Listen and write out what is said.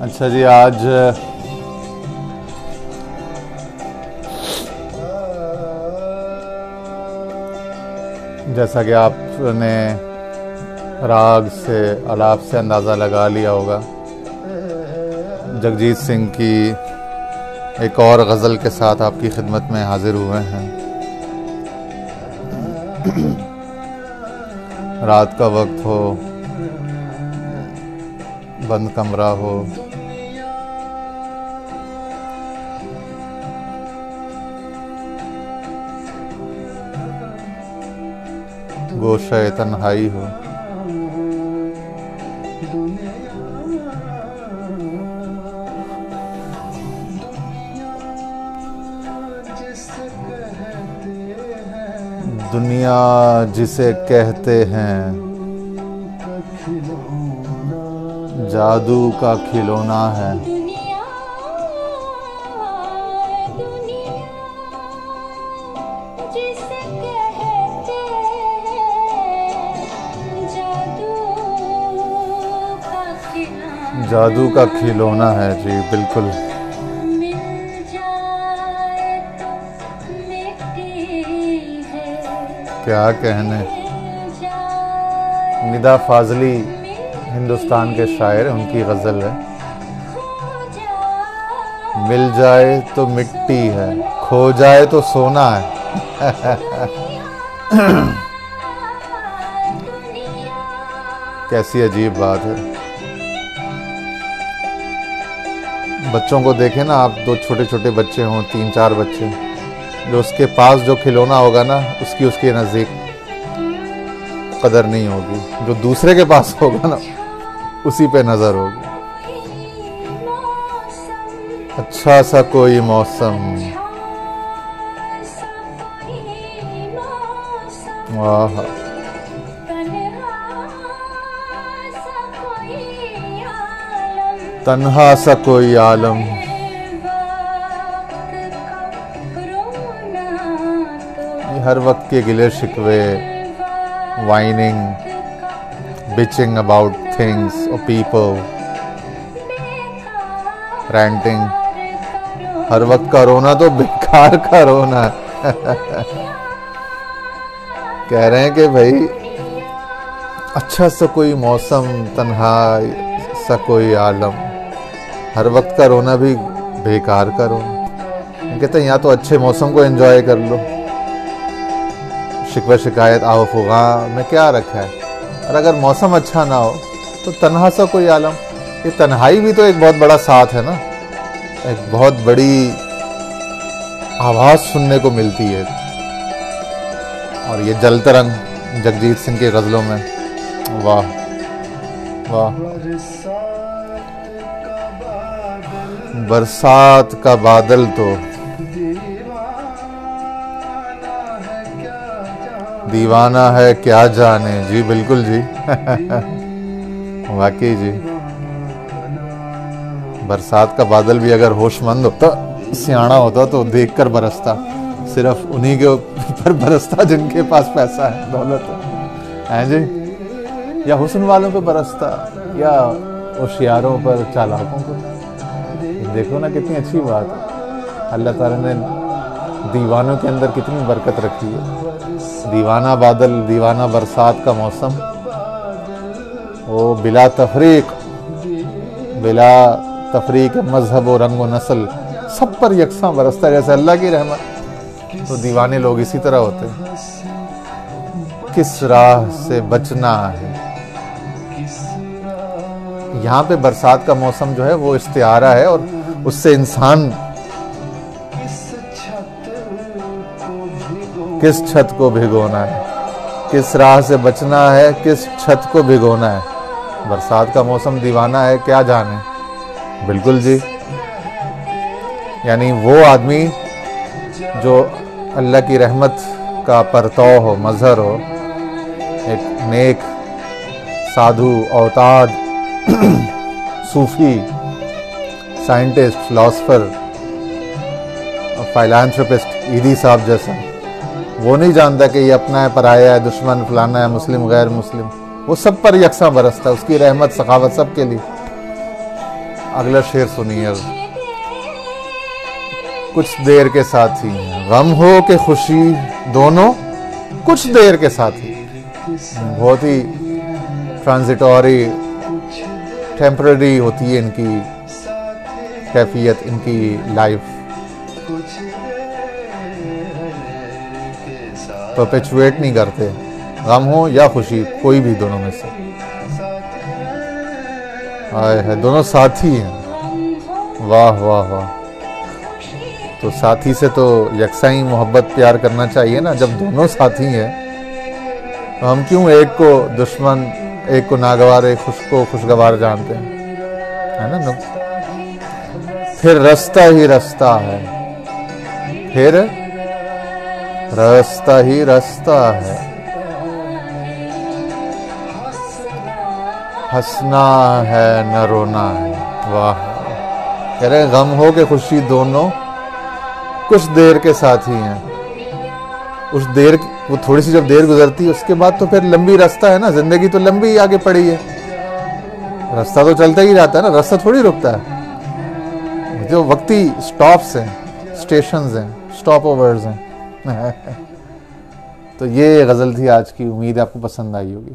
اچھا جی آج جیسا کہ آپ نے راگ سے الاپ سے اندازہ لگا لیا ہوگا، جگجیت سنگھ کی ایک اور غزل کے ساتھ آپ کی خدمت میں حاضر ہوئے ہیں۔ رات کا وقت ہو بند کمرہ ہو۔ گوشہ تنہائی ہو۔ دنیا جسے کہتے ہیں۔ جادو کا کھلونا ہے۔ جادو کا کھلونا ہے۔ جی بالکل۔ کیا کہنے؟ ندا فاضلی۔ ہندوستان کے شاعر، ان کی غزل ہے۔ مل جائے تو مٹی ہے، کھو جائے تو سونا ہے۔ کیسی عجیب بات ہے۔ بچوں کو دیکھیں نا، آپ دو چھوٹے چھوٹے بچے ہوں، تین چار بچے۔ جو اس کے پاس جو کھلونا ہوگا نا، اس کی اس کے نزدیک قدر نہیں ہوگی۔ جو دوسرے کے پاس ہوگا نا۔ اسی پہ نظر ہوگی۔ اچھا سا کوئی موسم۔ واہ تنہا سا کوئی عالم۔ ہر وقت کے گلے شکوے۔ وائننگ بچنگ اباؤٹ تھنگس اور پیپل رینٹنگ ہر وقت کا رونا تو بیکار کا رونا کہہ رہے ہیں کہ بھائی اچھا سا کوئی موسم تنہا سا کوئی عالم ہر وقت کا رونا بھی بیکار کا رونا کہتے ہیں یا تو اچھے موسم کو انجوائے کر لو شکوہ شکایت آو فغاں میں کیا رکھا ہے اور اگر موسم اچھا نہ ہو تو تنہا سا کوئی عالم؟ یہ تنہائی بھی تو ایک بہت بڑا ساتھ ہے نا؟ ایک بہت بڑی آواز سننے کو ملتی ہے۔ اور یہ جل ترنگ جگجیت سنگھ کے غزلوں میں۔ واہ واہ۔ برسات کا بادل تو۔ دیوانہ ہے کیا جانے؟ جی بالکل جی۔ واقعی جی۔ برسات کا بادل بھی اگر ہوش مند ہوتا سیاڑا ہوتا تو دیکھ کر برستا۔ صرف انہی کے اوپر برستا جن کے پاس پیسہ ہے، دولت ہے۔ جی؟ یا حسن والوں پہ برستا، یا ہوشیاروں پر، چالاکوں پر۔ دیکھو نا کتنی اچھی بات ہے۔ اللہ تعالیٰ نے دیوانوں کے اندر کتنی برکت رکھی ہے۔ دیوانہ بادل، دیوانہ برسات کا موسم۔ وہ بلا تفریق بلا تفریق مذہب و رنگ و نسل، سب پر یکساں برستا ہے، جیسے اللہ کی رحمت۔ تو دیوانے لوگ اسی طرح ہوتے ہیں۔ کس راہ سے بچنا ہے؟ یہاں پہ برسات کا موسم جو ہے وہ استعارہ ہے اور اس سے انسان کس چھت کو بھگونا ہے؟ کس راہ سے بچنا ہے؟ کس چھت کو بھگونا ہے؟ برسات کا موسم دیوانہ ہے، کیا جانے بالکل جی۔ یعنی وہ آدمی جو اللہ کی رحمت کا پرتو ہو، مظہر ہو، ایک نیک، سادھو، اوتاد، صوفی، سائنٹسٹ، فلاسفر، فائلانتھروپسٹ، ایدی صاحب جیسا۔ وہ نہیں جانتا کہ یہ اپنا ہے پرایا ہے، دشمن فلانا ہے، مسلم، غیر مسلم۔ وہ سب پر یکساں برستا ہے اس کی رحمت، سخاوت سب کے لیے۔ اگلا شعر سنیے۔ کچھ دیر کے ساتھ ہی۔ غم ہو کہ خوشی دونوں کچھ دیر کے ساتھ ہی۔ بہت ہی ٹرانزٹوری ٹیمپرری ہوتی ہے ان کی کیفیت، ان کی لائف پرپیچویٹ نہیں کرتے۔ غم ہو یا خوشی، کوئی بھی دونوں میں سے۔ آئے ہے دونوں ساتھی ہیں۔ واہ واہ واہ۔ تو ساتھی سے تو یکسائی محبت پیار کرنا چاہیے نا، جب دونوں ساتھی ہیں۔ تو ہم کیوں ایک کو دشمن، ایک کو ناگوار، ایک خوش کو خوشگوار جانتے ہیں؟ ہے نا پھر رستہ ہی رستہ ہے۔ پھر رستہ ہی رستہ ہے۔ ہسنا ہے نہ رونا ہے۔ واہ۔ کہہ رہے غم ہو کہ خوشی دونوں کچھ دیر کے ساتھ ہی ہیں۔ اس دیر وہ تھوڑی سی جب دیر گزرتی ہے، اس کے بعد تو پھر لمبی رستہ ہے نا۔ زندگی تو لمبی آگے پڑی ہے۔ رستہ تو چلتا ہی رہتا ہے نا۔ رستہ تھوڑی رکتا ہے۔ جو وقتی سٹاپس ہیں سٹیشنز ہیں سٹاپ اوورز ہیں۔ تو یہ غزل تھی آج کی۔ امید آپ کو پسند آئی ہوگی۔